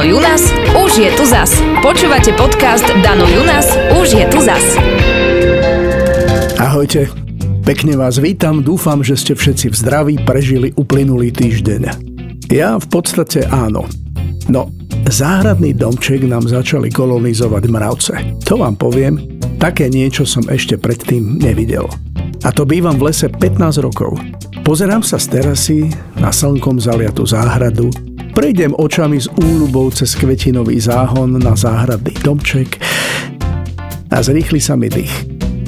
Dano Junas, už je tu zas. Počúvate podcast Dano Junas, už je tu zas. Ahojte, pekne vás vítam, dúfam, že ste všetci v zdraví prežili uplynulý týždeň. Ja v podstate áno. No, záhradný domček nám začali kolonizovať mravce. To vám poviem, také niečo som ešte predtým nevidel. A to bývam v lese 15 rokov. Pozerám sa z terasy na slnkom zaliatú záhradu, Prejdem očami z úľubou cez kvetinový záhon na záhradný domček a zrýchli sa mi dých.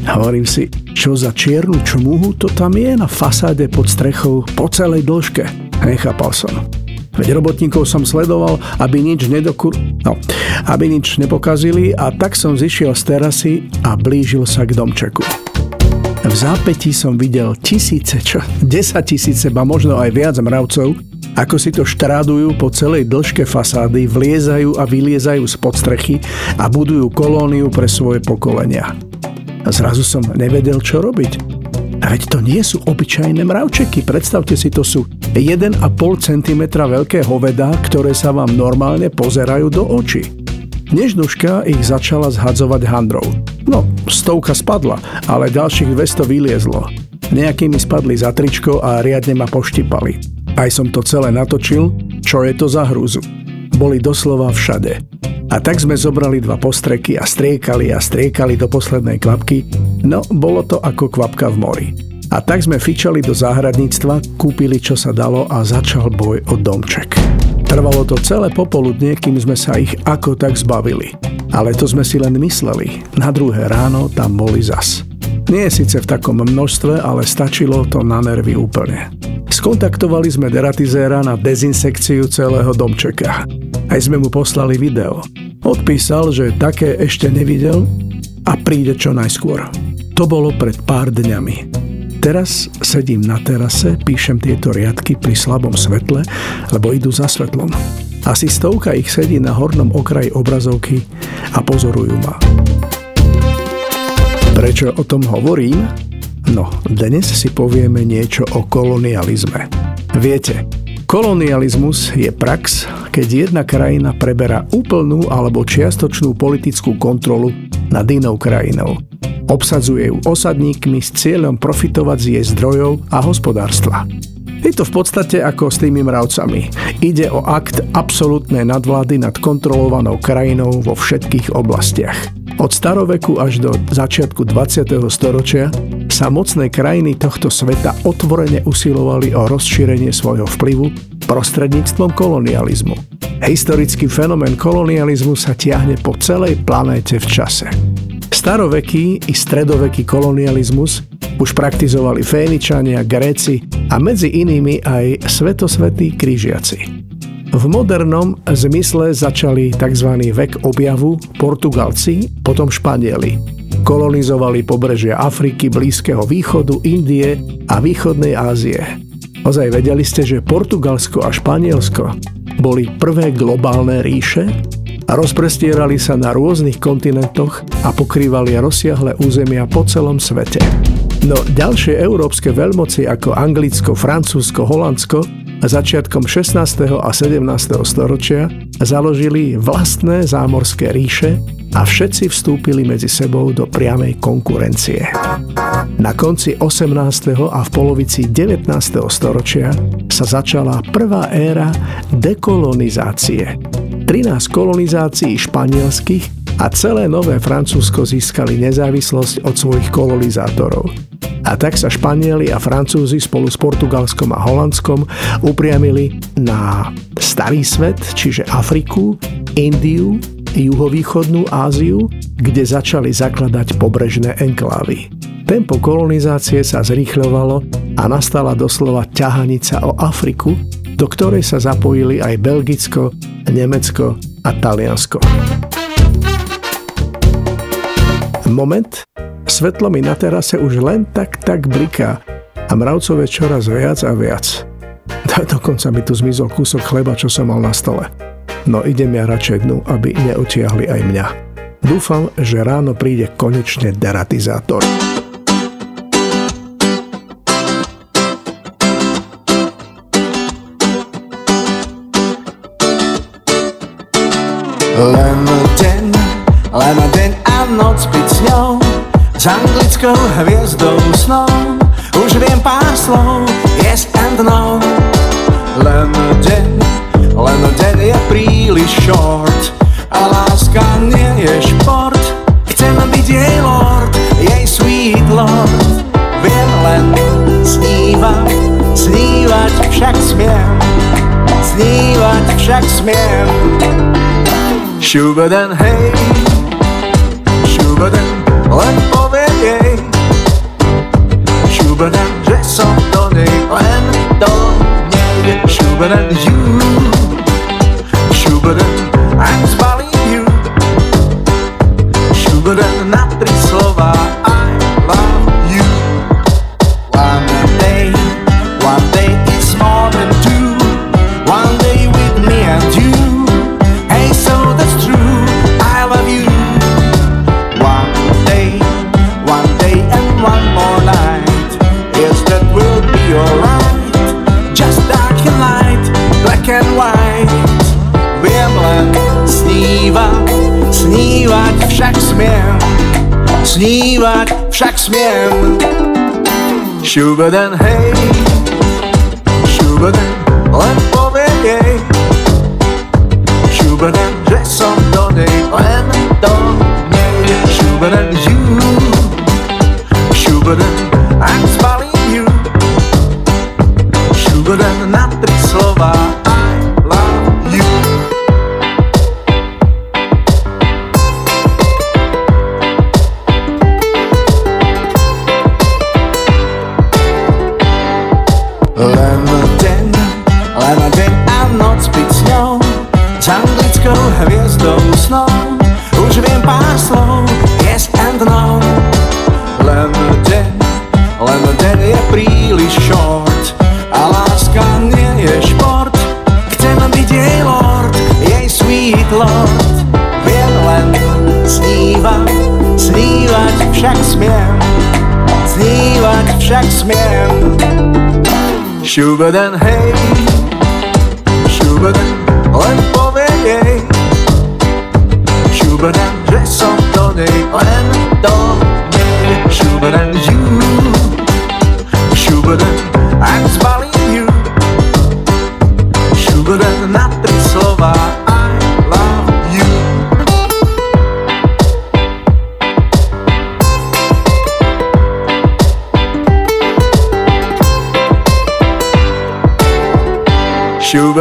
Hovorím si, čo za čiernu čmuhu to tam je na fasáde pod strechou po celej dĺžke. Nechápal som. Veď robotníkov som sledoval, aby nič nedokur... No, aby nič nepokazili a tak som zišiel z terasy a blížil sa k domčeku. V zápätí som videl tisíce, čo? 10 tisíce, ba možno aj viac mravcov, ako si to štrádujú po celej dĺžke fasády, vliezajú a vyliezajú z podstrechy a budujú kolóniu pre svoje pokolenia. A zrazu som nevedel, čo robiť. A veď to nie sú obyčajné mravčeky, predstavte si, to sú 1,5 cm veľké hoveda, ktoré sa vám normálne pozerajú do očí. Nežnuška ich začala zhadzovať handrou. No, stovka spadla, ale ďalších 200 vyliezlo. Nejakými spadli za tričko a riadne ma poštipali. Aj som to celé natočil, čo je to za hrúzu. Boli doslova všade. A tak sme zobrali dva postreky a striekali a striekali do poslednej kvapky, no bolo to ako kvapka v mori. A tak sme fičali do záhradníctva, kúpili čo sa dalo a začal boj o domček. Trvalo to celé popoludne, kým sme sa ich ako tak zbavili. Ale to sme si len mysleli. Na druhé ráno tam boli zas. Nie síce v takom množstve, ale stačilo to na nervy úplne. Skontaktovali sme deratizéra na dezinsekciu celého domčeka. Aj sme mu poslali video. Odpísal, že také ešte nevidel a príde čo najskôr. To bolo pred pár dňami. Teraz sedím na terase, píšem tieto riadky pri slabom svetle, lebo idú za svetlom. Asi stovka ich sedí na hornom okraji obrazovky a pozorujú ma. Prečo o tom hovorím? No, dnes si povieme niečo o kolonializme. Viete, kolonializmus je prax, keď jedna krajina preberá úplnú alebo čiastočnú politickú kontrolu nad inou krajinou. Obsadzuje ju osadníkmi s cieľom profitovať z jej zdrojov a hospodárstva. Je to v podstate ako s tými mravcami. Ide o akt absolútnej nadvlády nad kontrolovanou krajinou vo všetkých oblastiach. Od staroveku až do začiatku 20. storočia sa mocné krajiny tohto sveta otvorene usilovali o rozšírenie svojho vplyvu prostredníctvom kolonializmu. Historický fenomén kolonializmu sa tiahne po celej planéte v čase. Staroveký i stredoveký kolonializmus už praktizovali Féničania, Gréci a medzi inými aj svetosvetí krížiaci. V modernom zmysle začali tzv. vek objavu Portugalci, potom Španieli kolonizovali pobrežia Afriky, Blízkeho východu, Indie a východnej Ázie. Ozaj vedeli ste, že Portugalsko a Španielsko boli prvé globálne ríše a rozprestierali sa na rôznych kontinentoch a pokrývali rozsiahle územia po celom svete. No ďalšie európske veľmoci ako Anglicko, Francúzsko, Holandsko začiatkom 16. a 17. storočia založili vlastné zámorské ríše a všetci vstúpili medzi sebou do priamej konkurencie. Na konci 18. a v polovici 19. storočia sa začala prvá éra dekolonizácie. 13 kolonizácií španielských a celé nové Francúzsko získali nezávislosť od svojich kolonizátorov. A tak sa Španieli a Francúzi spolu s Portugalskom a Holandskom upriamili na starý svet, čiže Afriku, Indiu, juhovýchodnú Áziu, kde začali zakladať pobrežné enklávy. Tempo kolonizácie sa zrýchľovalo a nastala doslova ťahanica o Afriku, do ktorej sa zapojili aj Belgicko, Nemecko a Taliansko. Moment, Svetlo mi na terase už len tak tak bliká a mravcov čoraz viac a viac. Dokonca mi tu zmizol kúsok chleba, čo som mal na stole. No idem ja radšej dnu, aby neutiahli aj mňa. Dúfam, že ráno príde konečne deratizátor. Len deň, len deň a noc byť s ňou s anglickou hviezdou snou Už viem pár slov, yes and no. Len deň, len deň je príliš short A láska nie je šport. Chcem byť jej lord, jej sweet lord. Viem len snívať, snívať však smiem Snívať však smiem. Šubadan hej Šubadan nej Šubadan you Viem len snívať, snívať však smiem Snívať však smiem Šubadan hej. Šubadan len poviem jej Šubadan, že som do nej len do nej. Šubadan you Šubadan I'm zbalím you Šubadan len deň a noc byť s ňou S anglickou hviezdou snou. Už viem pár slov, yes and no. Len deň, len deň je príliš short. A láska nie je šport Chcem byť jej lord, jej sweet lord. Viem len snívať, snívať však smiem Snívať však smiem Šubadan hej Šubadan len poviem jej Šubadan, že som do nej len do nej Šubadan you Šubadan I'm zbalím you. Šubadan na tri slova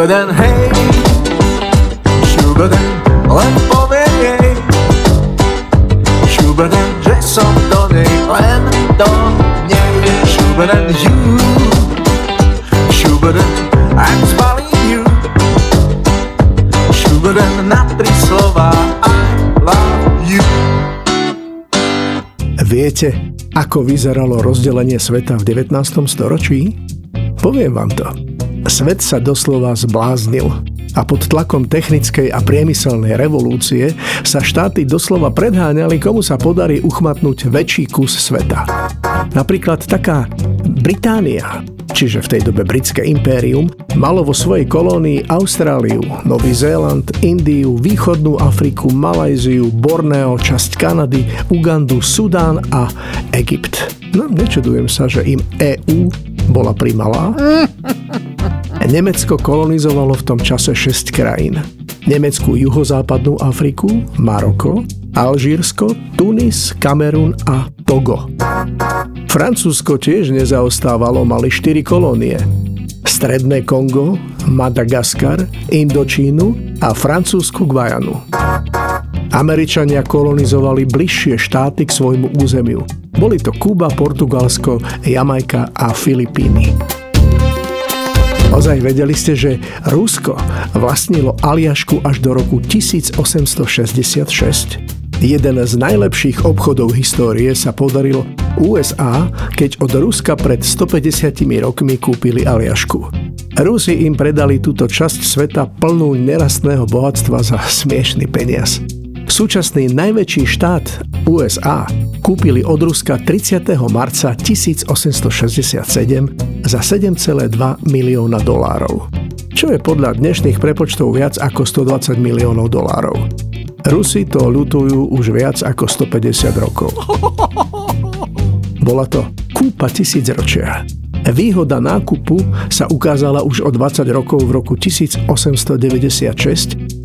Šubadan hej Šubadan len poviem jej Šubadan, že som do nej len do nej Šubadan you Šubadan I'm zbalím you Šubadan na tri slova I love you Viete, ako vyzeralo rozdelenie sveta v 19. storočí? Poviem vám to. Svet sa doslova zbláznil a pod tlakom technickej a priemyselnej revolúcie sa štáty doslova predháňali, komu sa podarí uchmatnúť väčší kus sveta. Napríklad taká Británia, čiže v tej dobe britské impérium, malo vo svojej kolónii Austráliu, Nový Zéland, Indiu, Východnú Afriku, Malajziu, Borneo, časť Kanady, Ugandu, Sudán a Egypt. No, nečudujem sa, že im EÚ bola primalá. Nemecko kolonizovalo v tom čase 6 krajín. Nemeckú juhozápadnú Afriku, Maroko, Alžírsko, Tunis, Kamerun a Togo. Francúzsko tiež nezaostávalo, mali 4 kolónie. Stredné Kongo, Madagaskar, Indočínu a francúzsku Guajanu. Američania kolonizovali bližšie štáty k svojmu územiu. Boli to Kuba, Portugalsko, Jamajka a Filipíny. Ozaj vedeli ste, že Rusko vlastnilo Aliašku až do roku 1866? Jeden z najlepších obchodov histórie sa podaril USA, keď od Ruska pred 150 rokmi kúpili Aliašku. Rusi im predali túto časť sveta plnú nerastného bohatstva za smiešný peniaz. Súčasný najväčší štát USA kúpili od Ruska 30. marca 1867 za 7,2 milióna dolárov čo je podľa dnešných prepočtov viac ako 120 miliónov dolárov. Rusi to ľutujú už viac ako 150 rokov. Bola to kúpa tisícročia. Výhoda nákupu sa ukázala už o 20 rokov v roku 1896,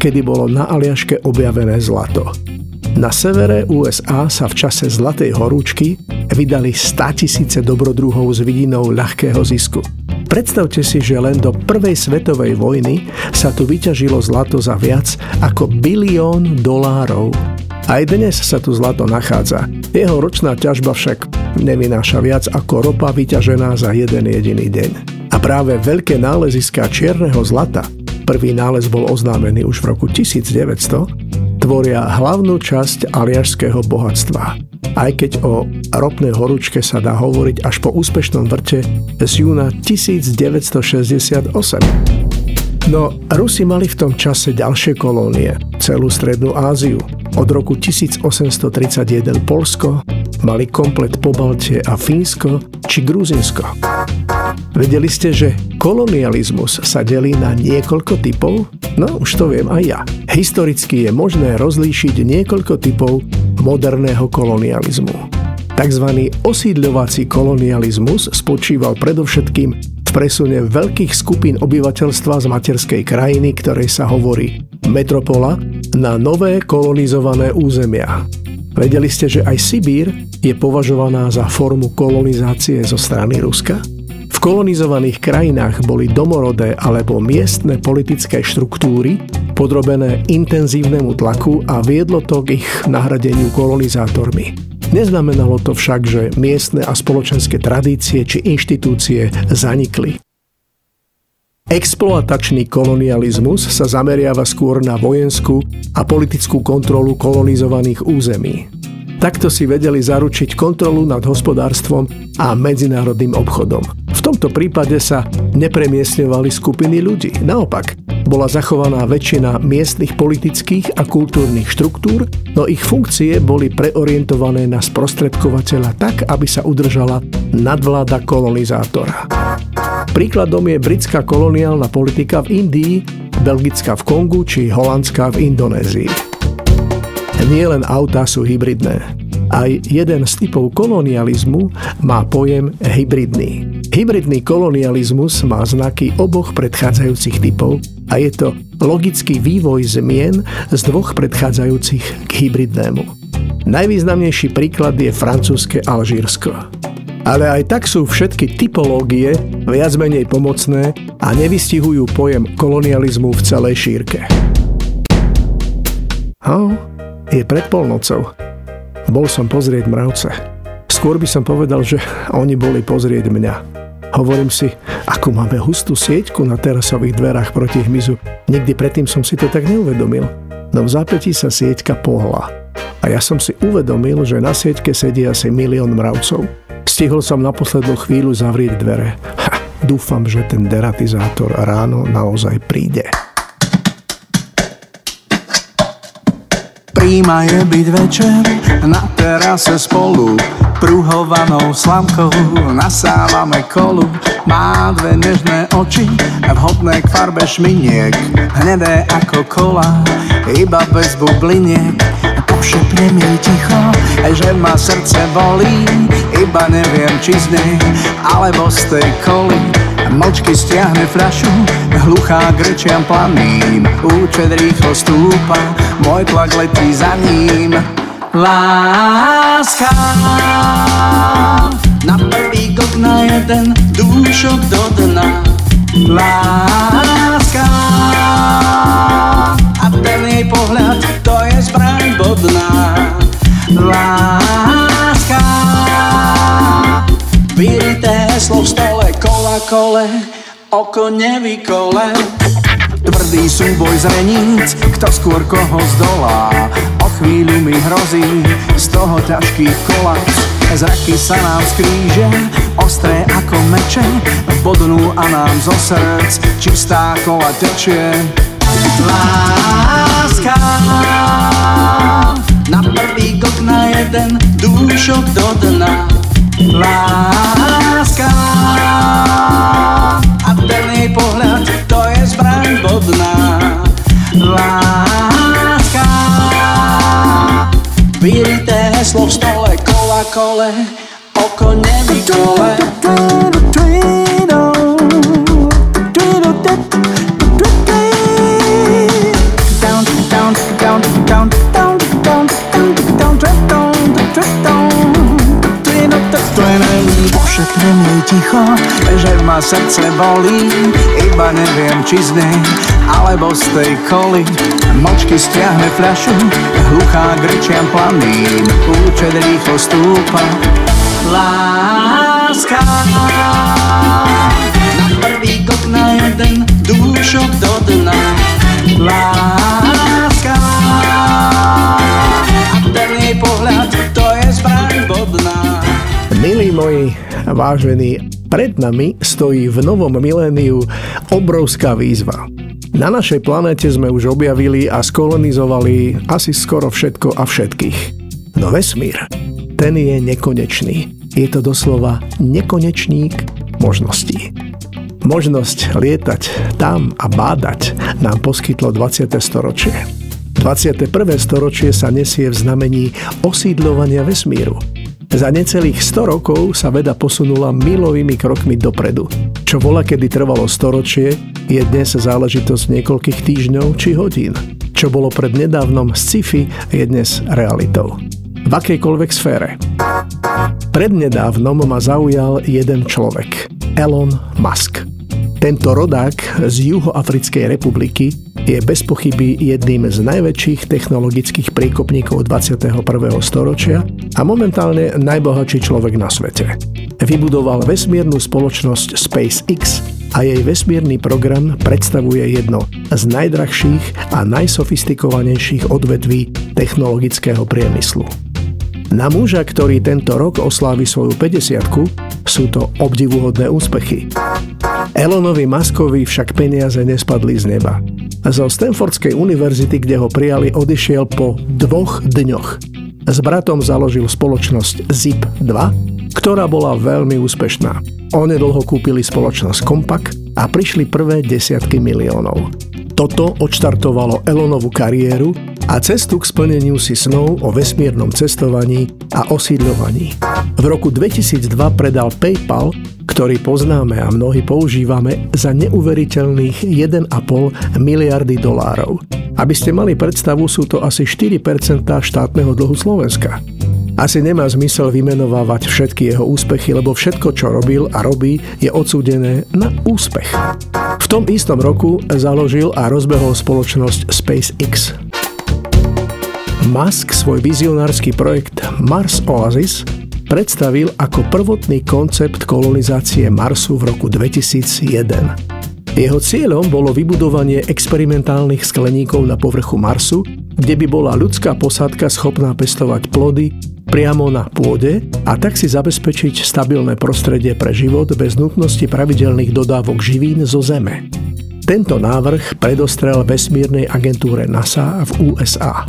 kedy bolo na Aliaške objavené zlato. Na severe USA sa v čase Zlatej horúčky vydali 100 tisíce dobrodruhov s vidinou ľahkého zisku. Predstavte si, že len do prvej svetovej vojny sa tu vyťažilo zlato za viac ako bilión dolárov. Aj dnes sa tu zlato nachádza. Jeho ročná ťažba však nevynáša viac ako ropa vyťažená za jeden jediný deň. A práve veľké náleziská čierneho zlata, prvý nález bol oznámený už v roku 1900, tvoria hlavnú časť aliašského bohatstva. Aj keď o ropnej horúčke sa dá hovoriť až po úspešnom vrte z júna 1968. No, Rusi mali v tom čase ďalšie kolónie, celú Strednú Áziu. Od roku 1831 Polsko, mali komplet Pobaltie a Fínsko či Gruzinsko. Vedeli ste, že kolonializmus sa delí na niekoľko typov? No, už to viem aj ja. Historicky je možné rozlíšiť niekoľko typov moderného kolonializmu. Takzvaný osídľovací kolonializmus spočíval predovšetkým v presune veľkých skupín obyvateľstva z materskej krajiny, ktorej sa hovorí metropola, na nové kolonizované územia. Vedeli ste, že aj Sibír je považovaná za formu kolonizácie zo strany Ruska? V kolonizovaných krajinách boli domorodé alebo miestne politické štruktúry podrobené intenzívnemu tlaku a viedlo to k ich nahradeniu kolonizátormi. Neznamenalo to však, že miestne a spoločenské tradície či inštitúcie zanikli. Exploatačný kolonializmus sa zameriava skôr na vojenskú a politickú kontrolu kolonizovaných území. Takto si vedeli zaručiť kontrolu nad hospodárstvom a medzinárodným obchodom. Tomto prípade sa nepremiestňovali skupiny ľudí. Naopak, bola zachovaná väčšina miestnych politických a kultúrnych štruktúr, no ich funkcie boli preorientované na sprostredkovateľa tak, aby sa udržala nadvláda kolonizátora. Príkladom je britská koloniálna politika v Indii, belgická v Kongu či holandská v Indonézii. Nie len autá sú hybridné. Aj jeden z typov kolonializmu má pojem hybridný. Hybridný kolonializmus má znaky oboch predchádzajúcich typov a je to logický vývoj zmien z dvoch predchádzajúcich k hybridnému. Najvýznamnejší príklad je francúzske Alžírsko. Ale aj tak sú všetky typológie viac menej pomocné a nevystihujú pojem kolonializmu v celej šírke. Oh, je pred polnocou. Bol som pozrieť mravce. Skôr by som povedal, že oni boli pozrieť mňa. Hovorím si, ako máme hustú sieťku na terasových dverách proti hmyzu. Nikdy predtým som si to tak neuvedomil. No v zápätí sa sieťka pohla. A ja som si uvedomil, že na sieťke sedí asi milión mravcov. Stihol som na poslednú chvíľu zavrieť dvere. Ha, dúfam, že ten deratizátor ráno naozaj príde. Príma je byť večer na terase spolu Pruhovanou slamkou. Nasávame kolu Má dve nežné oči, vhodné k farbe šminiek Hnedé ako kola, iba bez bubliniek. Pošepne mi ticho, že ma srdce bolí Iba neviem, či z nej, alebo z tej koli Mlčky stiahne fľašu, hluchá grčiam planým Účet rýchlo stúpa, môj tlak letí za ním. Láska. Na prvý gok na jeden dúšok do dna. Láska. A ten jej pohľad, to je zbraň bodná. Láska. Vyrité heslo v stole kole, oko nevykole. Tvrdý súboj zreníc, kto skôr koho zdolá. O chvíľu mi hrozí z toho ťažký kolaps. Zraky sa nám skrížia, ostré ako meče, bodnú a nám zo srdc čistá kola tečie. Láska na prvý gok na jeden dúšok do dna. Láska kole, oko nevykole. Pošetrem jej ticho, že ma srdce bolí. Iba neviem, či z nej, alebo z tej koli Močky stiahne fľašu, hluchá grčiam plamín Účet rýchlo stúpa. Láska. Na prvý kok na jeden dúšok do dna. Láska. A ten pohľad, to je zbraň bodná Milí moji, vážení, pred nami stojí v novom miléniu obrovská výzva. Na našej planéte sme už objavili a skolonizovali asi skoro všetko a všetkých. No vesmír, ten je nekonečný. Je to doslova nekonečník možností. Možnosť lietať tam a bádať nám poskytlo 20. storočie. 21. storočie sa nesie v znamení osídľovania vesmíru. Za necelých 100 rokov sa veda posunula milovými krokmi dopredu. Čo bola kedy trvalo storočie, je dnes záležitosť niekoľkých týždňov či hodín. Čo bolo pred nedávnom sci-fi, je dnes realitou. V akejkoľvek sfére. Prednedávnom ma zaujal jeden človek. Elon Musk. Tento rodák z Juhoafrickej republiky je bez pochyby jedným z najväčších technologických priekopníkov 21. storočia a momentálne najbohatší človek na svete. Vybudoval vesmírnu spoločnosť SpaceX a jej vesmírny program predstavuje jedno z najdrahších a najsofistikovanejších odvetví technologického priemyslu. Na muža, ktorý tento rok oslávi svoju 50 sú to obdivuhodné úspechy. Elonovi Maskovi však peniaze nespadli z neba. Zo Stanfordskej univerzity, kde ho prijali, odišiel po dvoch dňoch. S bratom založil spoločnosť ZIP-2, ktorá bola veľmi úspešná. Onedlho kúpili spoločnosť Compaq a prišli prvé desiatky miliónov. Toto odštartovalo Elonovu kariéru a cestu k splneniu si snov o vesmírnom cestovaní a osídľovaní. V roku 2002 predal PayPal, ktorý poznáme a mnohí používame, za neuveriteľných 1,5 miliardy dolárov. Aby ste mali predstavu, sú to asi 4% štátneho dlhu Slovenska. Asi nemá zmysel vymenovávať všetky jeho úspechy, lebo všetko, čo robil a robí, je odsúdené na úspech. V tom istom roku založil a rozbehol spoločnosť SpaceX. Musk svoj vizionársky projekt Mars Oasis predstavil ako prvotný koncept kolonizácie Marsu v roku 2001. Jeho cieľom bolo vybudovanie experimentálnych skleníkov na povrchu Marsu, kde by bola ľudská posádka schopná pestovať plody priamo na pôde a tak si zabezpečiť stabilné prostredie pre život bez nutnosti pravidelných dodávok živín zo Zeme. Tento návrh predostrel vesmírnej agentúre NASA v USA.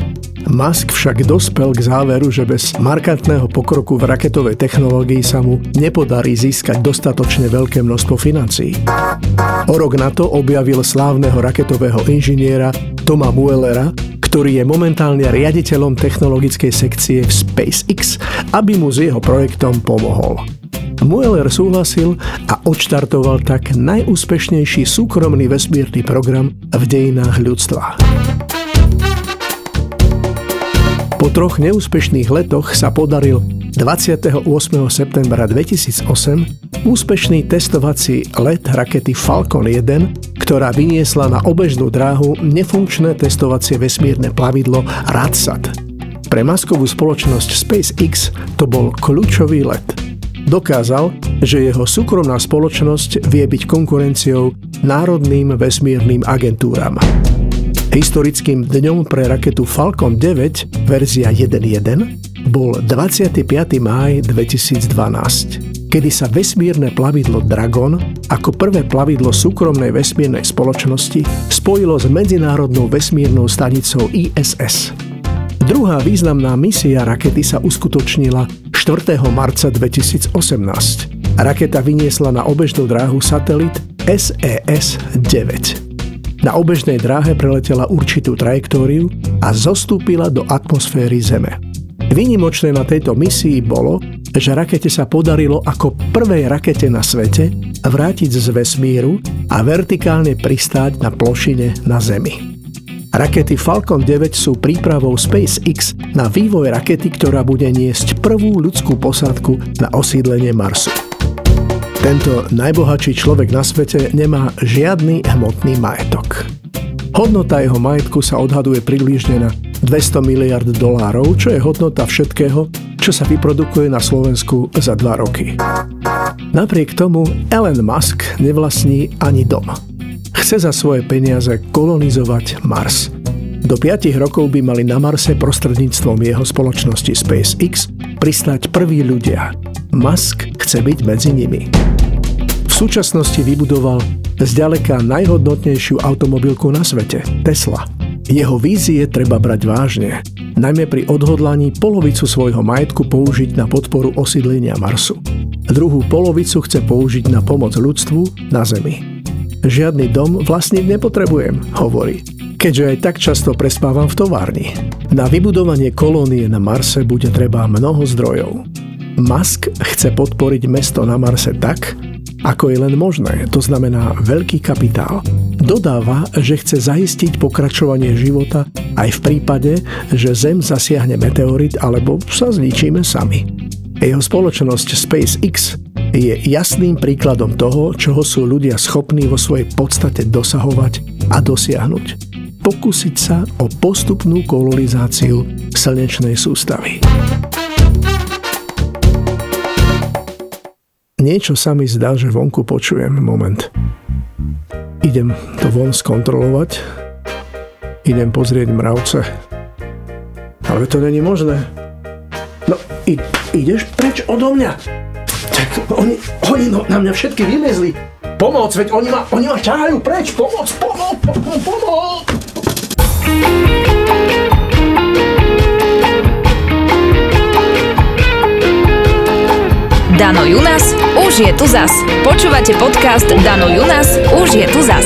Musk však dospel k záveru, že bez markantného pokroku v raketovej technológii sa mu nepodarí získať dostatočne veľké množstvo financií. O rok na to objavil slávneho raketového inžiniera Toma Muellera, ktorý je momentálne riaditeľom technologickej sekcie v SpaceX, aby mu s jeho projektom pomohol. Mueller súhlasil a odštartoval tak najúspešnejší súkromný vesmírny program v dejinách ľudstva. Po troch neúspešných letoch sa podaril 28. septembra 2008 úspešný testovací let rakety Falcon 1, ktorá vyniesla na obežnú dráhu nefunkčné testovacie vesmírne plavidlo Radsat. Pre maskovú spoločnosť SpaceX to bol kľúčový let – dokázal, že jeho súkromná spoločnosť vie byť konkurenciou národným vesmírnym agentúram. Historickým dňom pre raketu Falcon 9 verzia 1.1 bol 25. máj 2012, kedy sa vesmírne plavidlo Dragon ako prvé plavidlo súkromnej vesmírnej spoločnosti spojilo s medzinárodnou vesmírnou stanicou ISS. Druhá významná misia rakety sa uskutočnila 4. marca 2018. Raketa vyniesla na obežnú dráhu satelit SES-9. Na obežnej dráhe preletela určitú trajektóriu a zostúpila do atmosféry Zeme. Výnimočné na tejto misii bolo, že rakete sa podarilo ako prvej rakete na svete vrátiť z vesmíru a vertikálne pristáť na plošine na Zemi. Rakety Falcon 9 sú prípravou SpaceX na vývoj rakety, ktorá bude niesť prvú ľudskú posádku na osídlenie Marsu. Tento najbohatší človek na svete nemá žiadny hmotný majetok. Hodnota jeho majetku sa odhaduje približne na 200 miliard dolárov, čo je hodnota všetkého, čo sa vyprodukuje na Slovensku za dva roky. Napriek tomu Elon Musk nevlastní ani dom. Chce za svoje peniaze kolonizovať Mars. Do 5 rokov by mali na Marse prostredníctvom jeho spoločnosti SpaceX pristať prví ľudia. Musk chce byť medzi nimi. V súčasnosti vybudoval zďaleka najhodnotnejšiu automobilku na svete, Tesla. Jeho vízie treba brať vážne, najmä pri odhodlaní polovicu svojho majetku použiť na podporu osídlenia Marsu. Druhú polovicu chce použiť na pomoc ľudstvu na Zemi. Žiadny dom vlastniť nepotrebujem, hovorí, keďže aj tak často prespávam v továrni. Na vybudovanie kolónie na Marse bude treba mnoho zdrojov. Musk chce podporiť mesto na Marse tak, ako je len možné, to znamená veľký kapitál. Dodáva, že chce zaistiť pokračovanie života aj v prípade, že Zem zasiahne meteorit alebo sa zničíme sami. Jeho spoločnosť SpaceX je jasným príkladom toho, čoho sú ľudia schopní vo svojej podstate dosahovať a dosiahnuť. Pokúsiť sa o postupnú kolonizáciu slnečnej sústavy. Niečo sa mi zdá, že vonku počujem. Moment. Idem to von skontrolovať. Idem pozrieť mravce. Ale to není možné. No, i, ideš preč odo mňa. Tak oni, oni no, na mňa všetky vymezli. Pomoc, veď oni ma, oni ma ťahajú preč. Pomoc, pomoc, pomoc, pomoc. Dano Junas, už je tu zas. Počúvate podcast Dano Junas, už je tu zas.